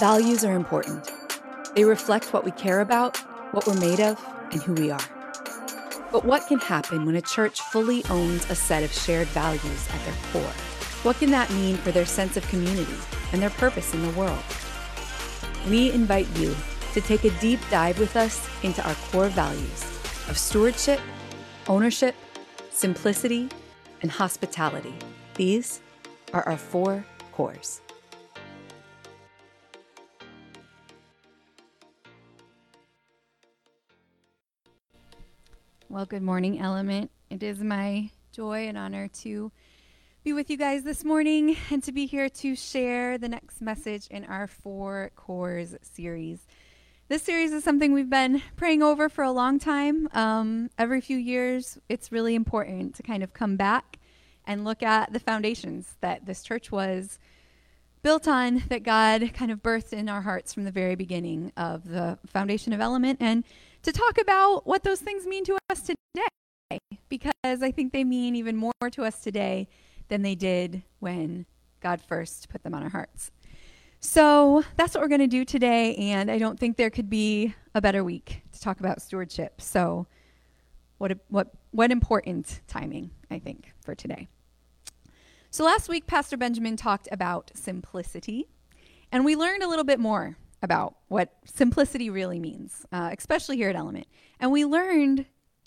Values are important. They reflect what we care about, what we're made of, and who we are. But what can happen when a church fully owns a set of shared values at their core? What can that mean for their sense of community and their purpose in the world? We invite you to take a deep dive with us into our core values of stewardship, ownership, simplicity, and hospitality. These are our four cores. Well, good morning, Element. It is my joy and honor to be with you guys this morning and to be here to share the next message in our Four Cores series. This series is something we've been praying over for a long time. Um, every few years, it's really important to kind of come back and look at the foundations that this church was built on, that God kind of birthed in our hearts from the very beginning of the foundation of Element, and to talk about what those things mean to us today, because I think they mean even more to us today than they did when God first put them on our hearts. So that's what we're going to do today, and I don't think there could be a better week to talk about stewardship. So, what a, what what important timing I think for today. So last week, Pastor Benjamin talked about simplicity, and we learned a little bit more about what simplicity really means, uh, especially here at Element. And we learned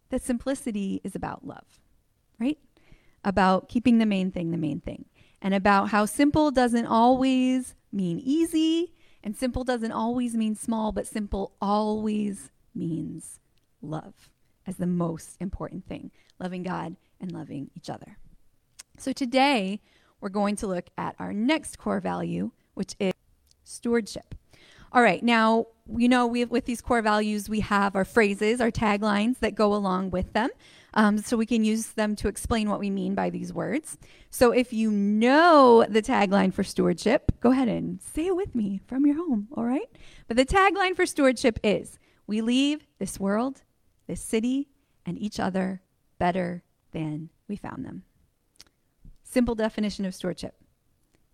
that simplicity is about love, right? About keeping the main thing the main thing, and about how simple doesn't always mean easy, and simple doesn't always mean small, but simple always means love as the most important thing loving God and loving each other. So today, we're going to look at our next core value, which is stewardship. All right, now, you know, we, with these core values, we have our phrases, our taglines that go along with them. Um, so we can use them to explain what we mean by these words. So if you know the tagline for stewardship, go ahead and say it with me from your home, all right? But the tagline for stewardship is We leave this world, this city, and each other better than we found them. Simple definition of stewardship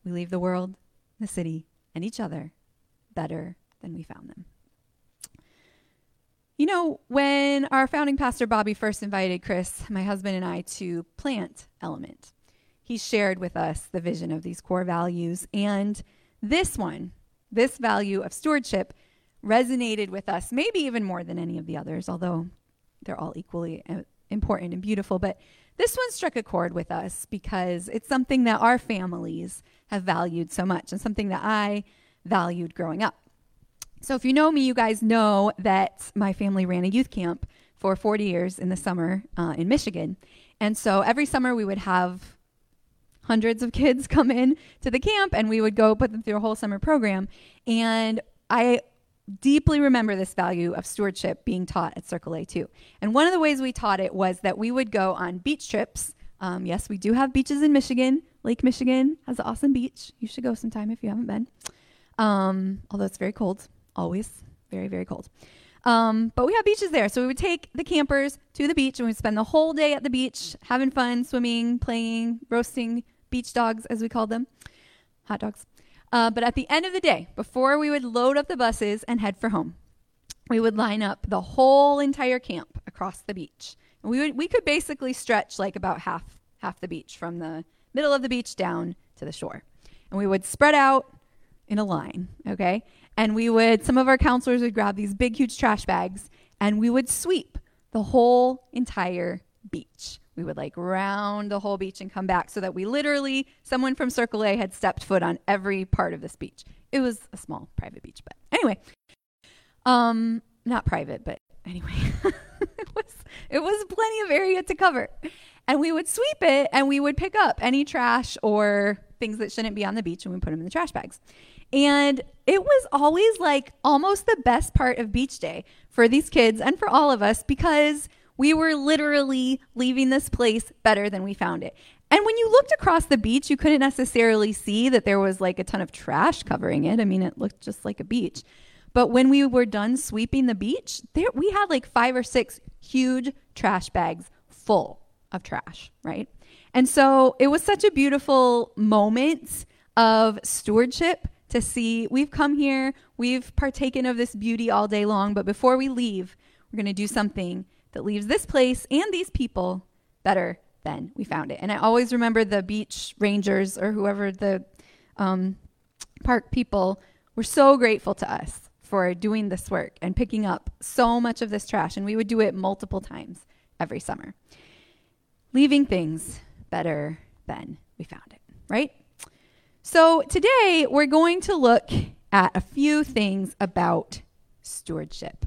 we leave the world, the city, and each other better than we found them. You know, when our founding pastor Bobby first invited Chris, my husband, and I to plant Element, he shared with us the vision of these core values. And this one, this value of stewardship, resonated with us, maybe even more than any of the others, although they're all equally uh, important and beautiful. But this one struck a chord with us because it's something that our families have valued so much and something that I valued growing up. So, if you know me, you guys know that my family ran a youth camp for 40 years in the summer uh, in Michigan. And so every summer we would have hundreds of kids come in to the camp and we would go put them through a whole summer program. And I deeply remember this value of stewardship being taught at Circle A too. And one of the ways we taught it was that we would go on beach trips. Um, yes, we do have beaches in Michigan. Lake Michigan has an awesome beach. You should go sometime if you haven't been. Um, although it's very cold always very, very cold. Um, but we have beaches there. So we would take the campers to the beach and we'd spend the whole day at the beach having fun, swimming, playing, roasting beach dogs, as we called them, hot dogs. Uh, but at the end of the day, before we would load up the buses and head for home, we would line up the whole entire camp across the beach. And we would we could basically stretch like about half half the beach from the middle of the beach down to the shore. And we would spread out in a line, okay? And we would, some of our counselors would grab these big, huge trash bags and we would sweep the whole entire beach. We would like round the whole beach and come back so that we literally, someone from Circle A had stepped foot on every part of this beach. It was a small private beach, but anyway, um, not private, but anyway, it was it was plenty of area to cover. And we would sweep it and we would pick up any trash or things that shouldn't be on the beach and we put them in the trash bags. And it was always like almost the best part of beach day for these kids and for all of us because we were literally leaving this place better than we found it. And when you looked across the beach, you couldn't necessarily see that there was like a ton of trash covering it. I mean, it looked just like a beach. But when we were done sweeping the beach, there we had like five or six huge trash bags full of trash, right? And so it was such a beautiful moment of stewardship to see. We've come here, we've partaken of this beauty all day long, but before we leave, we're going to do something that leaves this place and these people better than we found it. And I always remember the beach rangers or whoever the um, park people were so grateful to us for doing this work and picking up so much of this trash. And we would do it multiple times every summer, leaving things better than we found it, right? So today we're going to look at a few things about stewardship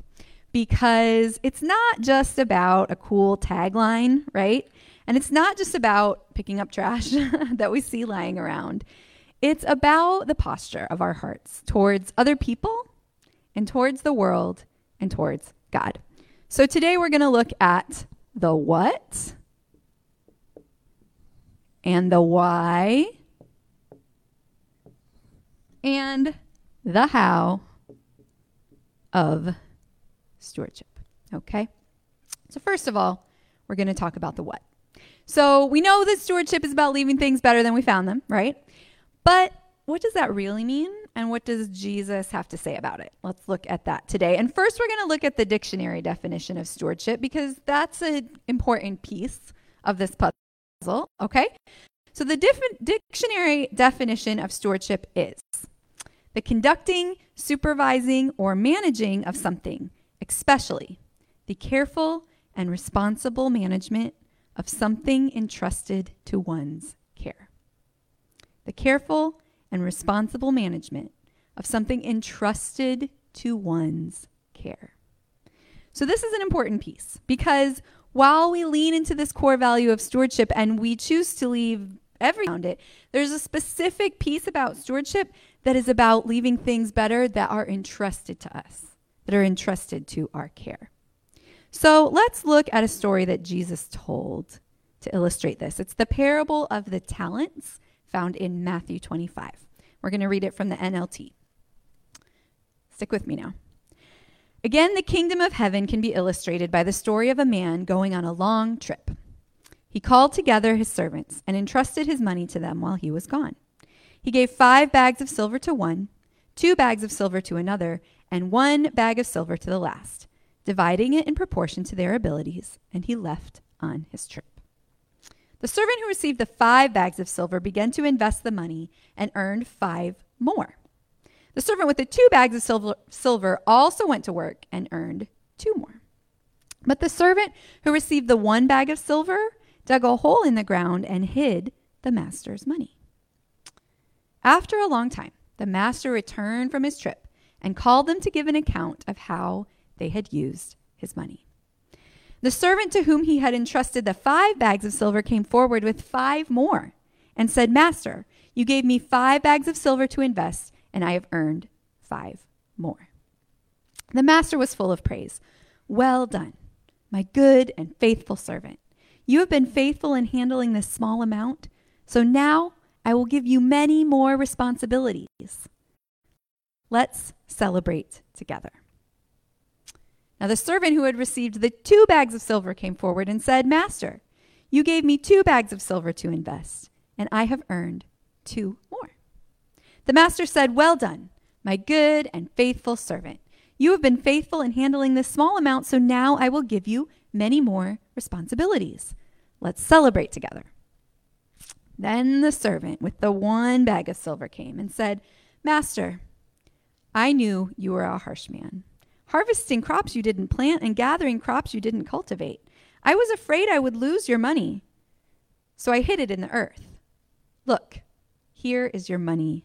because it's not just about a cool tagline, right? And it's not just about picking up trash that we see lying around. It's about the posture of our hearts towards other people and towards the world and towards God. So today we're going to look at the what and the why and the how of stewardship. Okay? So, first of all, we're going to talk about the what. So, we know that stewardship is about leaving things better than we found them, right? But what does that really mean? And what does Jesus have to say about it? Let's look at that today. And first, we're going to look at the dictionary definition of stewardship because that's an important piece of this puzzle, okay? So, the diff- dictionary definition of stewardship is the conducting, supervising, or managing of something, especially the careful and responsible management of something entrusted to one's care. The careful and responsible management of something entrusted to one's care. So, this is an important piece because while we lean into this core value of stewardship and we choose to leave every around it, there's a specific piece about stewardship that is about leaving things better that are entrusted to us, that are entrusted to our care. So let's look at a story that Jesus told to illustrate this. It's the parable of the talents found in Matthew 25. We're going to read it from the NLT. Stick with me now. Again, the kingdom of heaven can be illustrated by the story of a man going on a long trip. He called together his servants and entrusted his money to them while he was gone. He gave five bags of silver to one, two bags of silver to another, and one bag of silver to the last, dividing it in proportion to their abilities, and he left on his trip. The servant who received the five bags of silver began to invest the money and earned five more. The servant with the two bags of silver, silver also went to work and earned two more. But the servant who received the one bag of silver dug a hole in the ground and hid the master's money. After a long time, the master returned from his trip and called them to give an account of how they had used his money. The servant to whom he had entrusted the five bags of silver came forward with five more and said, Master, you gave me five bags of silver to invest, and I have earned five more. The master was full of praise. Well done, my good and faithful servant. You have been faithful in handling this small amount, so now I will give you many more responsibilities. Let's celebrate together. Now, the servant who had received the two bags of silver came forward and said, Master, you gave me two bags of silver to invest, and I have earned two more. The master said, Well done, my good and faithful servant. You have been faithful in handling this small amount, so now I will give you many more responsibilities. Let's celebrate together. Then the servant with the one bag of silver came and said, Master, I knew you were a harsh man, harvesting crops you didn't plant and gathering crops you didn't cultivate. I was afraid I would lose your money, so I hid it in the earth. Look, here is your money.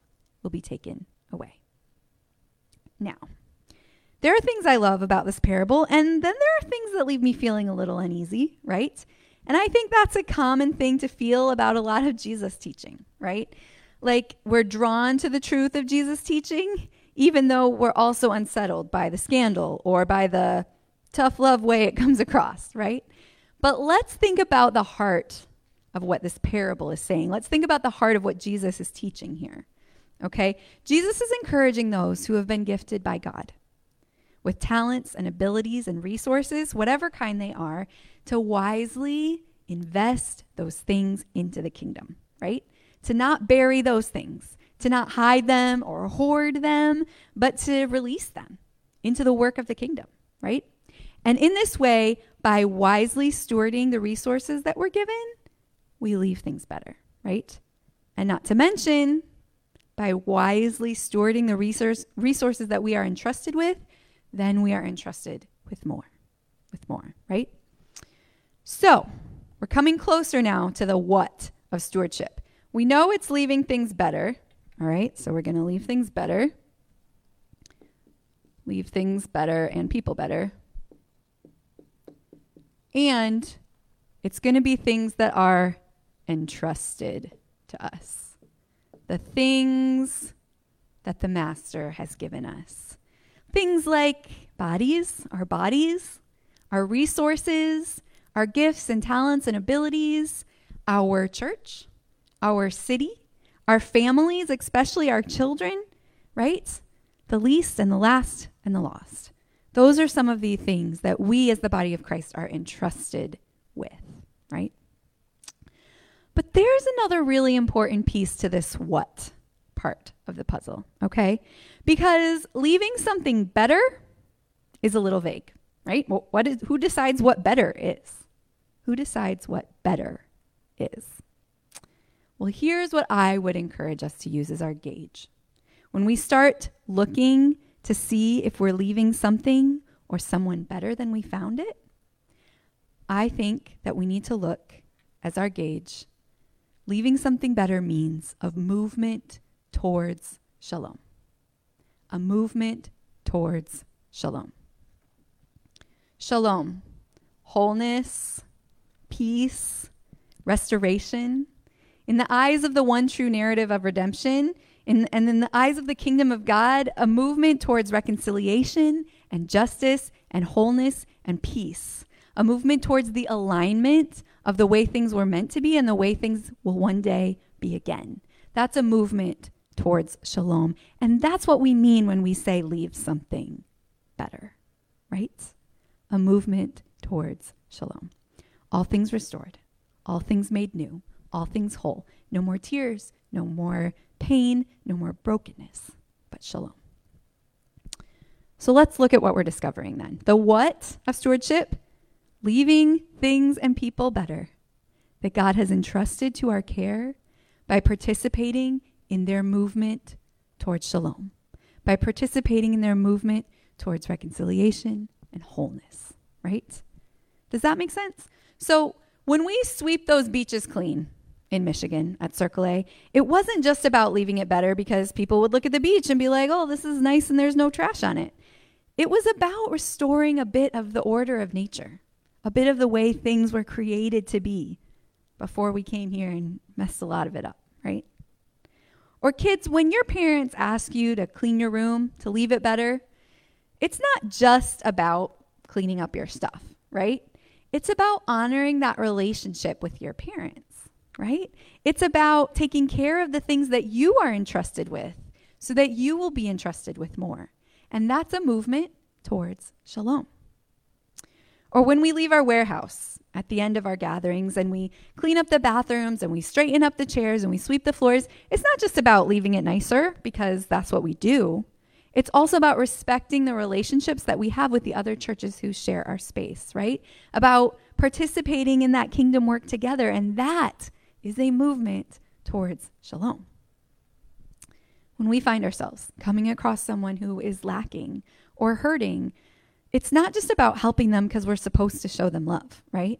will be taken away. Now, there are things I love about this parable, and then there are things that leave me feeling a little uneasy, right? And I think that's a common thing to feel about a lot of Jesus' teaching, right? Like we're drawn to the truth of Jesus' teaching, even though we're also unsettled by the scandal or by the tough love way it comes across, right? But let's think about the heart of what this parable is saying. Let's think about the heart of what Jesus is teaching here. Okay? Jesus is encouraging those who have been gifted by God with talents and abilities and resources, whatever kind they are, to wisely invest those things into the kingdom, right? To not bury those things, to not hide them or hoard them, but to release them into the work of the kingdom, right? And in this way, by wisely stewarding the resources that we're given, we leave things better, right? And not to mention, by wisely stewarding the resource, resources that we are entrusted with, then we are entrusted with more, with more, right? So, we're coming closer now to the what of stewardship. We know it's leaving things better, all right? So, we're going to leave things better, leave things better, and people better. And it's going to be things that are entrusted to us. The things that the Master has given us. Things like bodies, our bodies, our resources, our gifts and talents and abilities, our church, our city, our families, especially our children, right? The least and the last and the lost. Those are some of the things that we as the body of Christ are entrusted with, right? But there's another really important piece to this what part of the puzzle, okay? Because leaving something better is a little vague, right? Well, what is who decides what better is? Who decides what better is? Well, here's what I would encourage us to use as our gauge. When we start looking to see if we're leaving something or someone better than we found it, I think that we need to look as our gauge. Leaving something better means of movement towards shalom. A movement towards shalom. Shalom, wholeness, peace, restoration. In the eyes of the one true narrative of redemption, in, and in the eyes of the kingdom of God, a movement towards reconciliation and justice and wholeness and peace. A movement towards the alignment of the way things were meant to be and the way things will one day be again. That's a movement towards shalom. And that's what we mean when we say leave something better, right? A movement towards shalom. All things restored, all things made new, all things whole. No more tears, no more pain, no more brokenness, but shalom. So let's look at what we're discovering then. The what of stewardship? Leaving things and people better that God has entrusted to our care by participating in their movement towards shalom, by participating in their movement towards reconciliation and wholeness, right? Does that make sense? So when we sweep those beaches clean, in Michigan at Circle A, it wasn't just about leaving it better because people would look at the beach and be like, oh, this is nice and there's no trash on it. It was about restoring a bit of the order of nature, a bit of the way things were created to be before we came here and messed a lot of it up, right? Or kids, when your parents ask you to clean your room, to leave it better, it's not just about cleaning up your stuff, right? It's about honoring that relationship with your parents right? It's about taking care of the things that you are entrusted with so that you will be entrusted with more. And that's a movement towards shalom. Or when we leave our warehouse at the end of our gatherings and we clean up the bathrooms and we straighten up the chairs and we sweep the floors, it's not just about leaving it nicer because that's what we do. It's also about respecting the relationships that we have with the other churches who share our space, right? About participating in that kingdom work together. And that is a movement towards shalom. When we find ourselves coming across someone who is lacking or hurting, it's not just about helping them because we're supposed to show them love, right?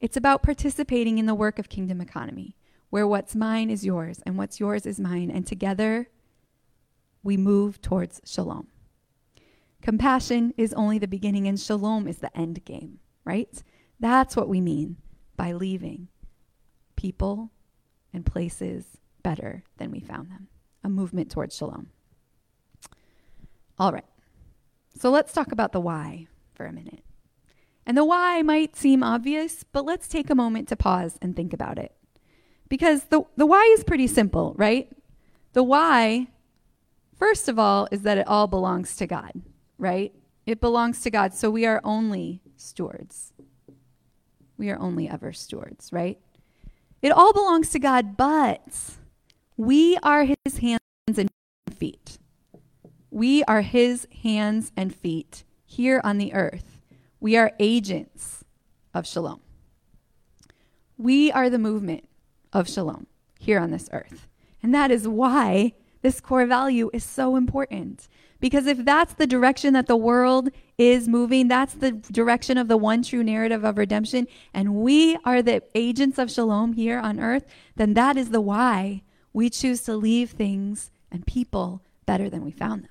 It's about participating in the work of kingdom economy, where what's mine is yours and what's yours is mine, and together we move towards shalom. Compassion is only the beginning, and shalom is the end game, right? That's what we mean by leaving people and places better than we found them. A movement towards shalom. All right. So let's talk about the why for a minute. And the why might seem obvious, but let's take a moment to pause and think about it. Because the, the why is pretty simple, right? The why, first of all, is that it all belongs to God, right? It belongs to God. So we are only stewards. We are only ever stewards, right? It all belongs to God, but we are his hands and feet. We are his hands and feet here on the earth. We are agents of shalom. We are the movement of shalom here on this earth. And that is why this core value is so important. Because if that's the direction that the world is moving, that's the direction of the one true narrative of redemption, and we are the agents of shalom here on earth, then that is the why we choose to leave things and people better than we found them,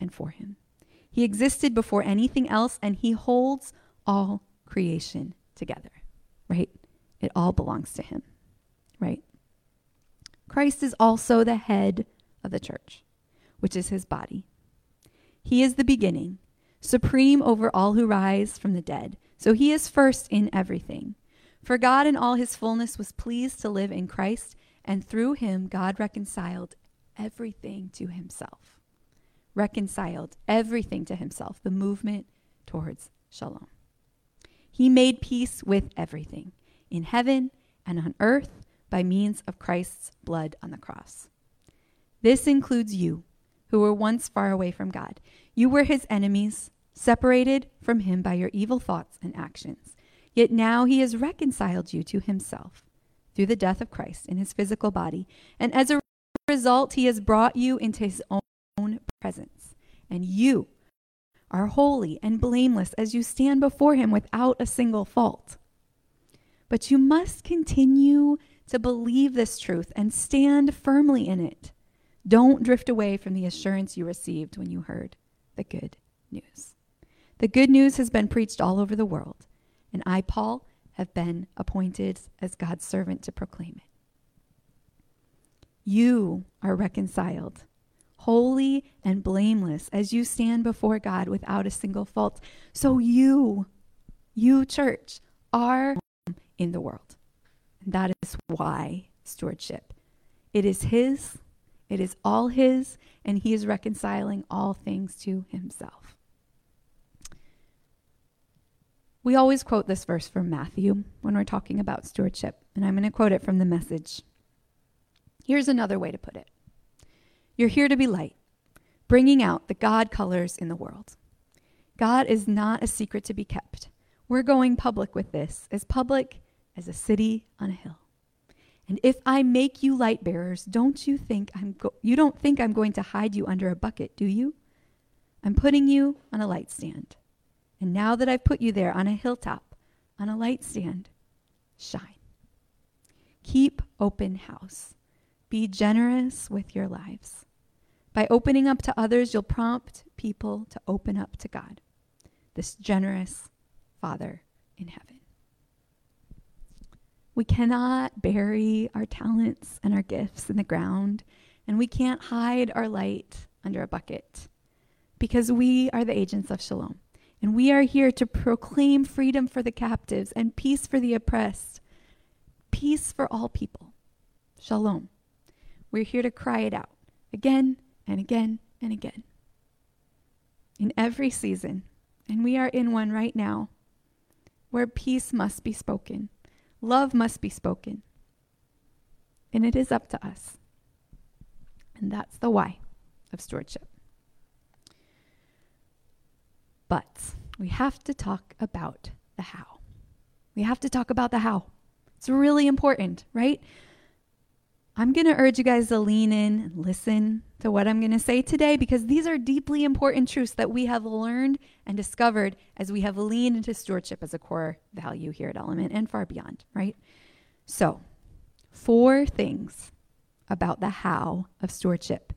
and for him. He existed before anything else, and he holds all creation together, right? It all belongs to him, right? Christ is also the head of the church, which is his body. He is the beginning, supreme over all who rise from the dead. So he is first in everything. For God in all his fullness was pleased to live in Christ, and through him God reconciled everything to himself. Reconciled everything to himself, the movement towards shalom. He made peace with everything in heaven and on earth by means of Christ's blood on the cross. This includes you, who were once far away from God. You were his enemies, separated from him by your evil thoughts and actions. Yet now he has reconciled you to himself through the death of Christ in his physical body. And as a result, he has brought you into his own presence. And you are holy and blameless as you stand before him without a single fault. But you must continue to believe this truth and stand firmly in it. Don't drift away from the assurance you received when you heard the good news. The good news has been preached all over the world, and I, Paul, have been appointed as God's servant to proclaim it. You are reconciled, holy and blameless, as you stand before God without a single fault. So you, you, church, are in the world. That is why stewardship. It is His, it is all His, and He is reconciling all things to Himself. We always quote this verse from Matthew when we're talking about stewardship, and I'm going to quote it from the message. Here's another way to put it You're here to be light, bringing out the God colors in the world. God is not a secret to be kept. We're going public with this, as public as a city on a hill. And if I make you light bearers, don't you think I'm go- you don't think I'm going to hide you under a bucket, do you? I'm putting you on a light stand. And now that I've put you there on a hilltop, on a light stand, shine. Keep open house. Be generous with your lives. By opening up to others, you'll prompt people to open up to God, this generous Father in heaven. We cannot bury our talents and our gifts in the ground, and we can't hide our light under a bucket because we are the agents of shalom. And we are here to proclaim freedom for the captives and peace for the oppressed, peace for all people. Shalom. We're here to cry it out again and again and again. In every season, and we are in one right now, where peace must be spoken Love must be spoken. And it is up to us. And that's the why of stewardship. But we have to talk about the how. We have to talk about the how. It's really important, right? I'm going to urge you guys to lean in and listen to what I'm going to say today because these are deeply important truths that we have learned and discovered as we have leaned into stewardship as a core value here at Element and far beyond, right? So, four things about the how of stewardship.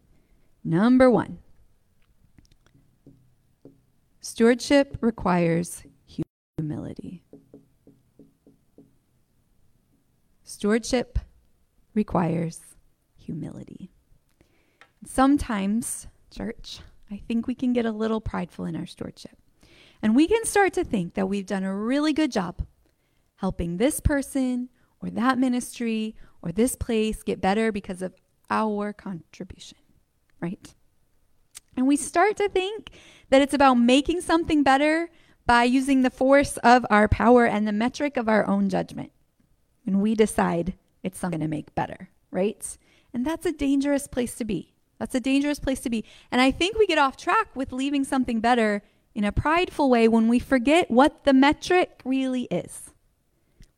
Number one, stewardship requires humility. Stewardship requires humility. Sometimes, church, I think we can get a little prideful in our stewardship. And we can start to think that we've done a really good job helping this person or that ministry or this place get better because of our contribution, right? And we start to think that it's about making something better by using the force of our power and the metric of our own judgment. And we decide it's something to make better, right? And that's a dangerous place to be. That's a dangerous place to be. And I think we get off track with leaving something better in a prideful way when we forget what the metric really is.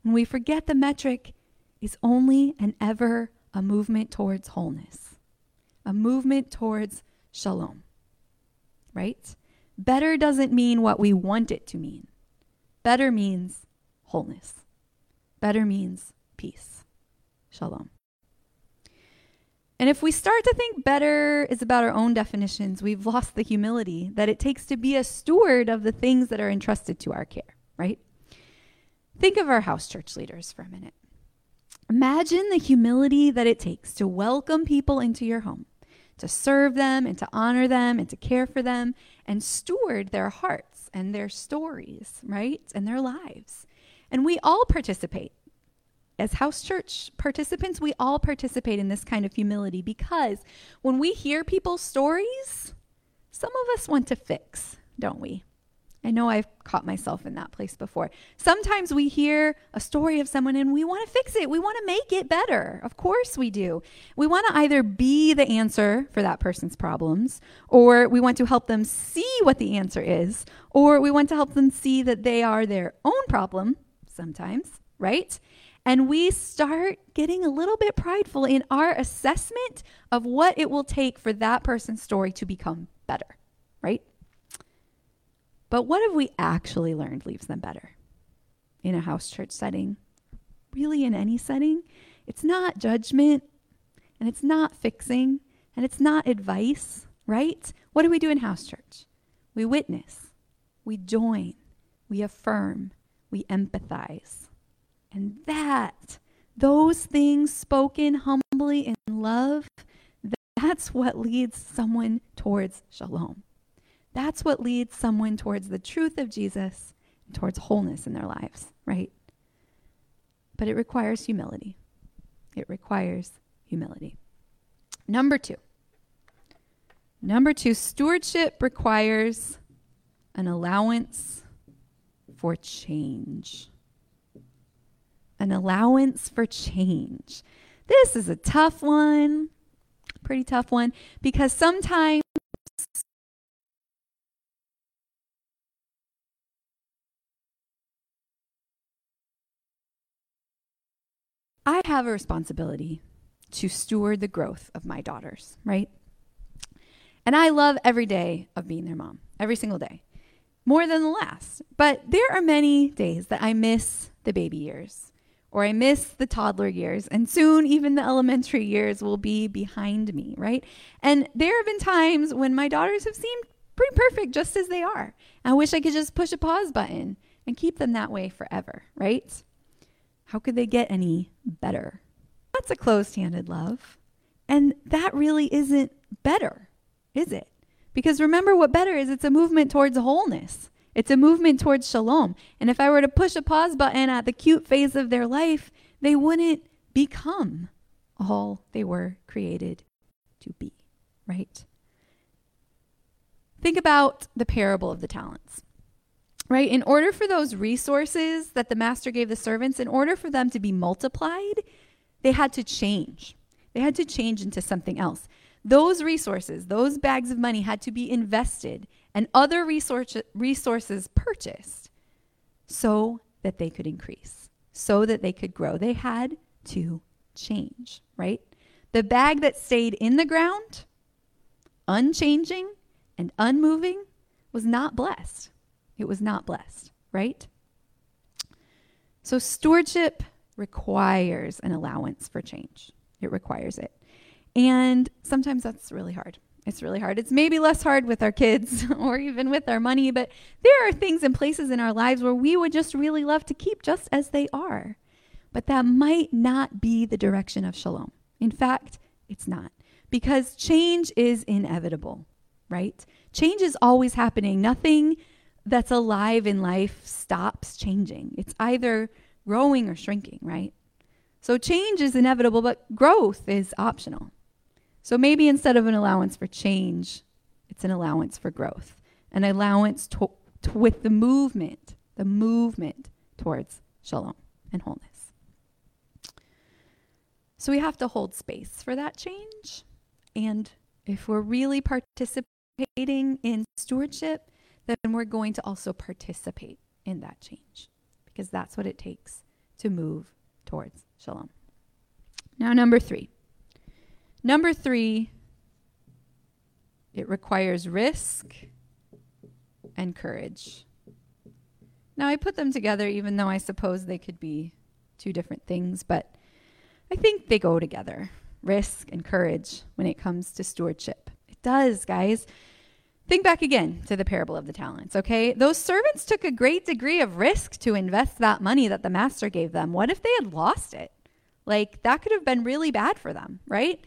When we forget the metric is only and ever a movement towards wholeness, a movement towards shalom, right? Better doesn't mean what we want it to mean. Better means wholeness. Better means peace. Shalom. And if we start to think better is about our own definitions, we've lost the humility that it takes to be a steward of the things that are entrusted to our care, right? Think of our house church leaders for a minute. Imagine the humility that it takes to welcome people into your home, to serve them and to honor them and to care for them and steward their hearts and their stories, right? And their lives. And we all participate as house church participants, we all participate in this kind of humility because when we hear people's stories, some of us want to fix, don't we? I know I've caught myself in that place before. Sometimes we hear a story of someone and we want to fix it. We want to make it better. Of course we do. We want to either be the answer for that person's problems, or we want to help them see what the answer is, or we want to help them see that they are their own problem sometimes, right? And we start getting a little bit prideful in our assessment of what it will take for that person's story to become better, right? But what have we actually learned leaves them better in a house church setting? Really, in any setting? It's not judgment, and it's not fixing, and it's not advice, right? What do we do in house church? We witness, we join, we affirm, we empathize. And that, those things spoken humbly in love, that's what leads someone towards shalom. That's what leads someone towards the truth of Jesus and towards wholeness in their lives, right? But it requires humility. It requires humility. Number two. Number two, stewardship requires an allowance for change an allowance for change. This is a tough one, pretty tough one, because sometimes I have a responsibility to steward the growth of my daughters, right? And I love every day of being their mom, every single day, more than the last. But there are many days that I miss the baby years or I miss the toddler years, and soon even the elementary years will be behind me, right? And there have been times when my daughters have seemed pretty perfect just as they are. I wish I could just push a pause button and keep them that way forever, right? How could they get any better? That's a closed handed love. And that really isn't better, is it? Because remember what better is it's a movement towards wholeness. It's a movement towards shalom. And if I were to push a pause button at the cute phase of their life, they wouldn't become all they were created to be, right? Think about the parable of the talents, right? In order for those resources that the master gave the servants, in order for them to be multiplied, they had to change. They had to change into something else. Those resources, those bags of money had to be invested and other resource, resources purchased so that they could increase, so that they could grow. They had to change, right? The bag that stayed in the ground, unchanging and unmoving, was not blessed. It was not blessed, right? So, stewardship requires an allowance for change. It requires it. And sometimes that's really hard. It's really hard. It's maybe less hard with our kids or even with our money, but there are things and places in our lives where we would just really love to keep just as they are. But that might not be the direction of shalom. In fact, it's not. Because change is inevitable, right? Change is always happening. Nothing that's alive in life stops changing. It's either growing or shrinking, right? So change is inevitable, but growth is optional. So maybe instead of an allowance for change, it's an allowance for growth, an allowance to, to, with the movement, the movement towards shalom and wholeness. So we have to hold space for that change. And if we're really participating in stewardship, then we're going to also participate in that change because that's what it takes to move towards shalom. Now, number three Number three, it requires risk and courage. Now, I put them together even though I suppose they could be two different things, but I think they go together risk and courage when it comes to stewardship. It does, guys. Think back again to the parable of the talents, okay? Those servants took a great degree of risk to invest that money that the master gave them. What if they had lost it? Like, that could have been really bad for them, right?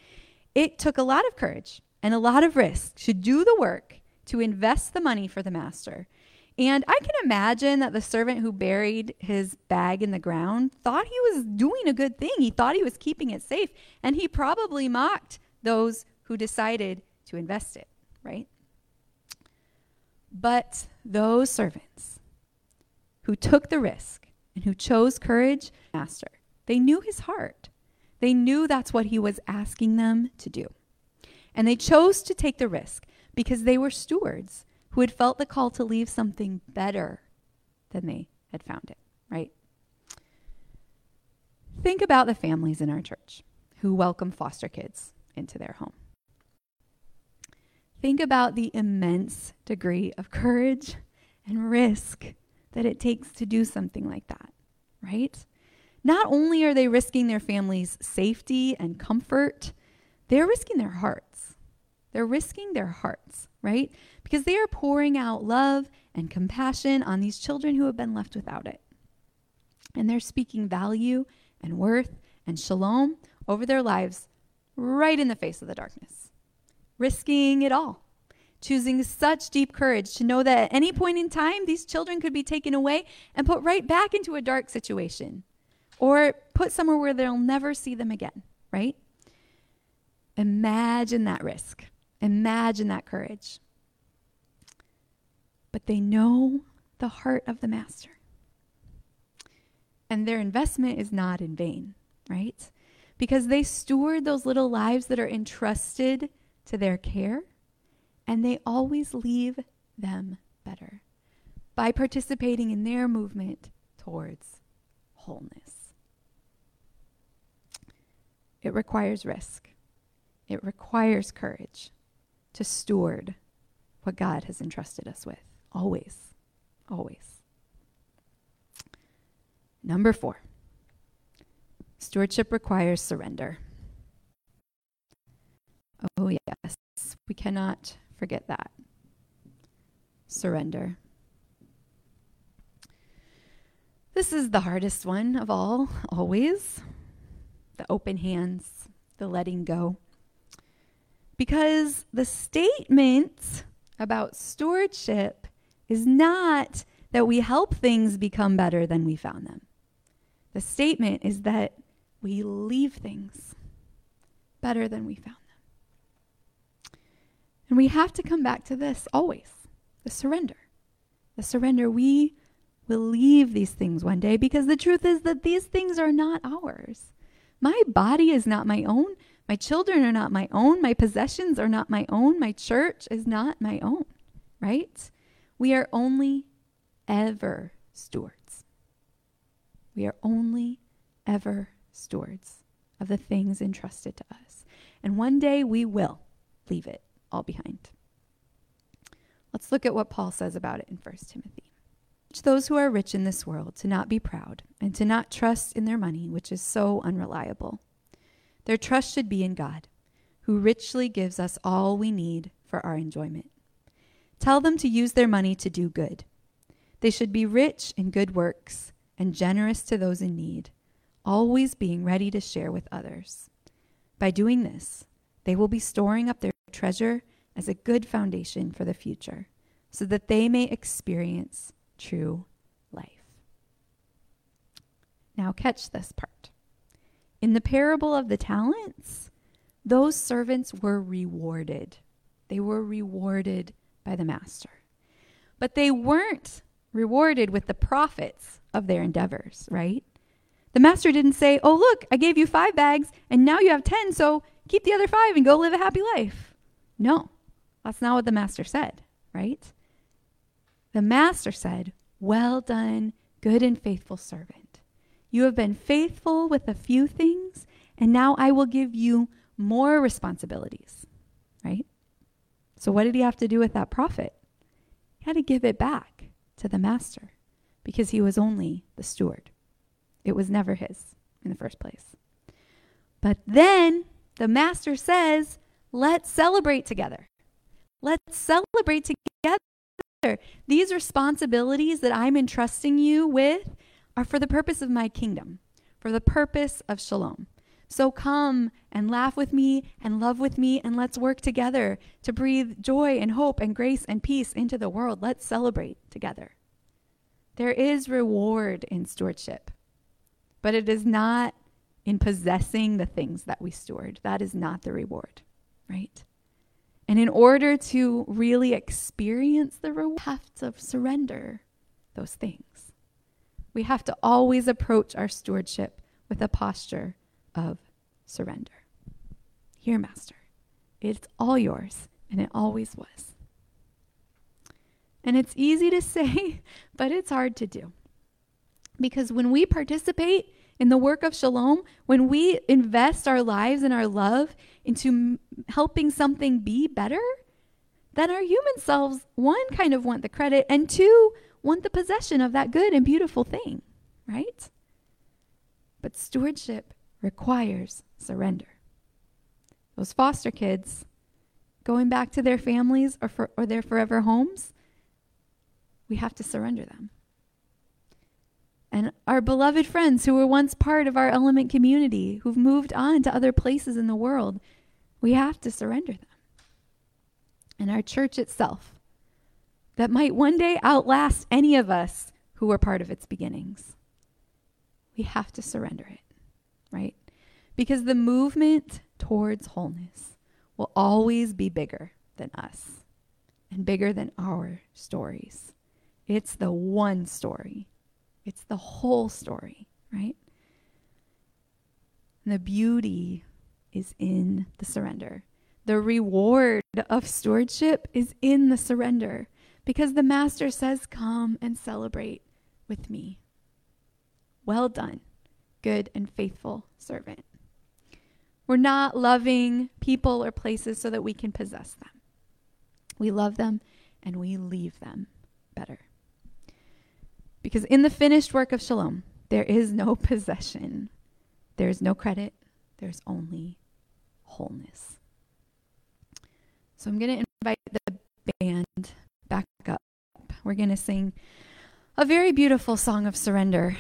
It took a lot of courage and a lot of risk to do the work to invest the money for the master. And I can imagine that the servant who buried his bag in the ground thought he was doing a good thing. He thought he was keeping it safe. And he probably mocked those who decided to invest it, right? But those servants who took the risk and who chose courage, master, they knew his heart. They knew that's what he was asking them to do. And they chose to take the risk because they were stewards who had felt the call to leave something better than they had found it, right? Think about the families in our church who welcome foster kids into their home. Think about the immense degree of courage and risk that it takes to do something like that, right? Not only are they risking their family's safety and comfort, they're risking their hearts. They're risking their hearts, right? Because they are pouring out love and compassion on these children who have been left without it. And they're speaking value and worth and shalom over their lives right in the face of the darkness, risking it all choosing such deep courage to know that at any point in time, these children could be taken away and put right back into a dark situation or put somewhere where they'll never see them again, right? Imagine that risk. Imagine that courage. But they know the heart of the master. And their investment is not in vain, right? Because they steward those little lives that are entrusted to their care, and they always leave them better by participating in their movement towards wholeness. It requires risk, it requires courage to steward what God has entrusted us with. Always. Always. Number four stewardship requires surrender. Oh, yes. We cannot forget that. Surrender. This is the hardest one of all, always the open hands, the letting go. Because the statement about stewardship is not that we help things become better than we found them. The statement is that we leave things better than we found them. And we have to come back to this always the surrender. The surrender. We will leave these things one day because the truth is that these things are not ours. My body is not my own. My children are not my own. My possessions are not my own. My church is not my own, right? We are only ever stewards. We are only ever stewards of the things entrusted to us. And one day we will leave it all behind. Let's look at what Paul says about it in 1 Timothy. Teach those who are rich in this world to not be proud and to not trust in their money, which is so unreliable. Their trust should be in God, who richly gives us all we need for our enjoyment. Tell them to use their money to do good. They should be rich in good works and generous to those in need, always being ready to share with others. By doing this, they will be storing up their treasure as a good foundation for the future, so that they may experience true life. Now, catch this part. In the parable of the talents, those servants were rewarded. They were rewarded by the master. But they weren't rewarded with the profits of their endeavors, right? The master didn't say, Oh, look, I gave you five bags and now you have 10, so keep the other five and go live a happy life. No, that's not what the master said, right? The master said, Well done, good and faithful servant. You have been faithful with a few things, and now I will give you more responsibilities, right? So, what did he have to do with that profit? He had to give it back to the master because he was only the steward. It was never his in the first place. But then the master says, let's celebrate together. Let's celebrate together. These responsibilities that I'm entrusting you with are for the purpose of my kingdom, for the purpose of shalom. So come and laugh with me and love with me, and let's work together to breathe joy and hope and grace and peace into the world. Let's celebrate together. There is reward in stewardship, but it is not in possessing the things that we steward. That is not the reward, right? And in order to really experience the reward, we have to surrender those things. We have to always approach our stewardship with a posture of surrender. Here, Master, it's all yours, and it always was. And it's easy to say, but it's hard to do. Because when we participate in the work of shalom, when we invest our lives and our love into m- helping something be better, then our human selves, one, kind of want the credit, and two, want the possession of that good and beautiful thing, right? But stewardship requires surrender. Those foster kids going back to their families or, for, or their forever homes, we have to surrender them. And our beloved friends who were once part of our element community, who've moved on to other places in the world, we have to surrender them. And our church itself, that might one day outlast any of us who were part of its beginnings, we have to surrender it, right? Because the movement towards wholeness will always be bigger than us and bigger than our stories. It's the one story, it's the whole story, right? And the beauty is in the surrender. The reward of stewardship is in the surrender because the master says, Come and celebrate with me. Well done, good and faithful servant. We're not loving people or places so that we can possess them. We love them and we leave them better. Because in the finished work of shalom, there is no possession, there is no credit, there's only wholeness. So I'm going to invite the band back up. We're going to sing a very beautiful song of surrender.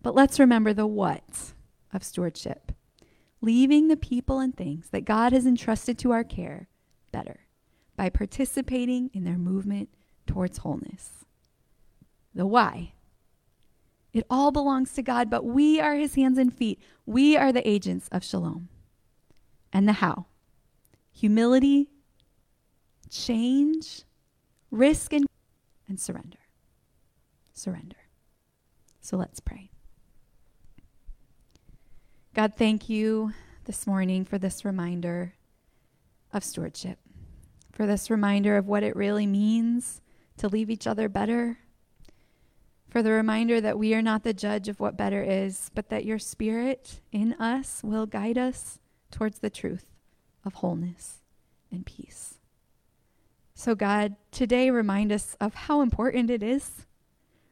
But let's remember the what of stewardship leaving the people and things that God has entrusted to our care better by participating in their movement towards wholeness the why. It all belongs to God, but we are his hands and feet. We are the agents of shalom. And the how humility, change, risk, and, and surrender. Surrender. So let's pray. God, thank you this morning for this reminder of stewardship, for this reminder of what it really means to leave each other better for the reminder that we are not the judge of what better is, but that your spirit in us will guide us towards the truth of wholeness and peace. So, God, today remind us of how important it is.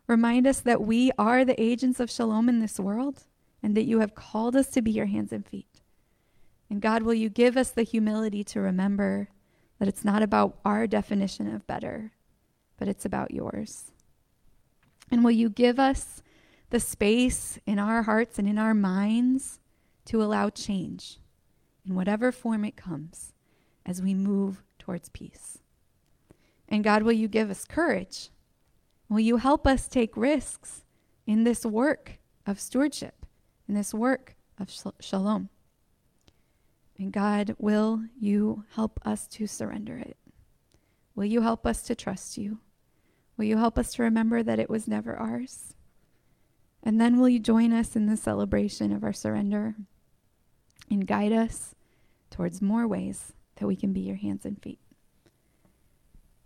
Remind us that we are the agents of shalom in this world and that you have called us to be your hands and feet. And God, will you give us the humility to remember that it's not about our definition of better, but it's about yours. And will you give us the space in our hearts and in our minds to allow change in whatever form it comes as we move towards peace? And God, will you give us courage? Will you help us take risks in this work of stewardship, in this work of shalom? And God, will you help us to surrender it? Will you help us to trust you? Will you help us to remember that it was never ours? And then will you join us in the celebration of our surrender and guide us towards more ways that we can be your hands and feet?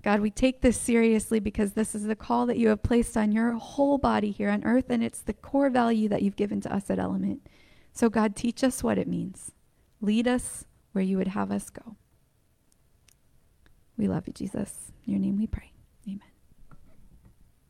God, we take this seriously because this is the call that you have placed on your whole body here on earth, and it's the core value that you've given to us at Element. So, God, teach us what it means. Lead us where you would have us go. We love you, Jesus. In your name we pray.